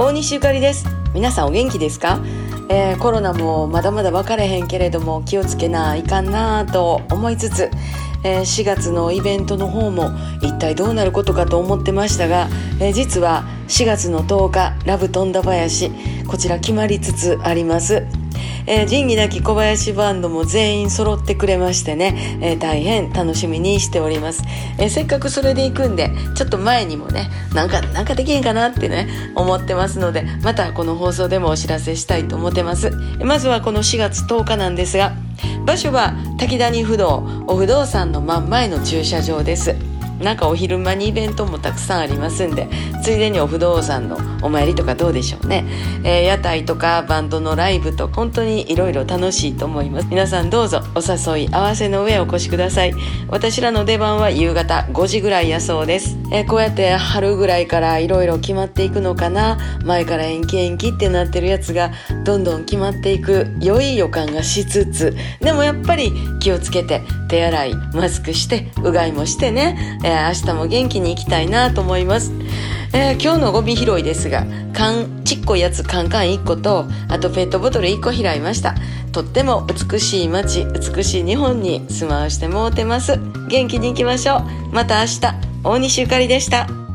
大西ゆかりです。皆さんお元気ですか、えー、コロナもまだまだ分かれへんけれども気をつけないかんなと思いつつ、えー、4月のイベントの方も一体どうなることかと思ってましたが、えー、実は4月の10日ラブ富田林こちら決まりつつあります。えー、仁義なき小林バンドも全員揃ってくれましてね、えー、大変楽しみにしております、えー、せっかくそれで行くんでちょっと前にもねなんかなんかできへんかなってね思ってますのでまたこの放送でもお知らせしたいと思ってます。まずはこの4月10日なんですが場所は滝谷不動お不動産の真ん前の駐車場です。なんかお昼間にイベントもたくさんありますんでついでにお不動産のお参りとかどうでしょうね、えー、屋台とかバンドのライブと本当にいろいろ楽しいと思います。皆さんどうぞお誘い合わせの上お越しください。私らの出番は夕方5時ぐらいやそうです、えー、こうやって春ぐらいからいろいろ決まっていくのかな。前から延期延期ってなってるやつがどんどん決まっていく良い予感がしつつ。でもやっぱり気をつけて手洗いマスクしてうがいもしてね。えー、明日も元気に行きたいなと思います。えー、今日のゴミ拾いですが、缶、ちっこいやつカンカン1個と、あとペットボトル1個拾いました。とっても美しい街、美しい日本に住まわしてもうてます。元気に行きましょう。また明日、大西ゆかりでした。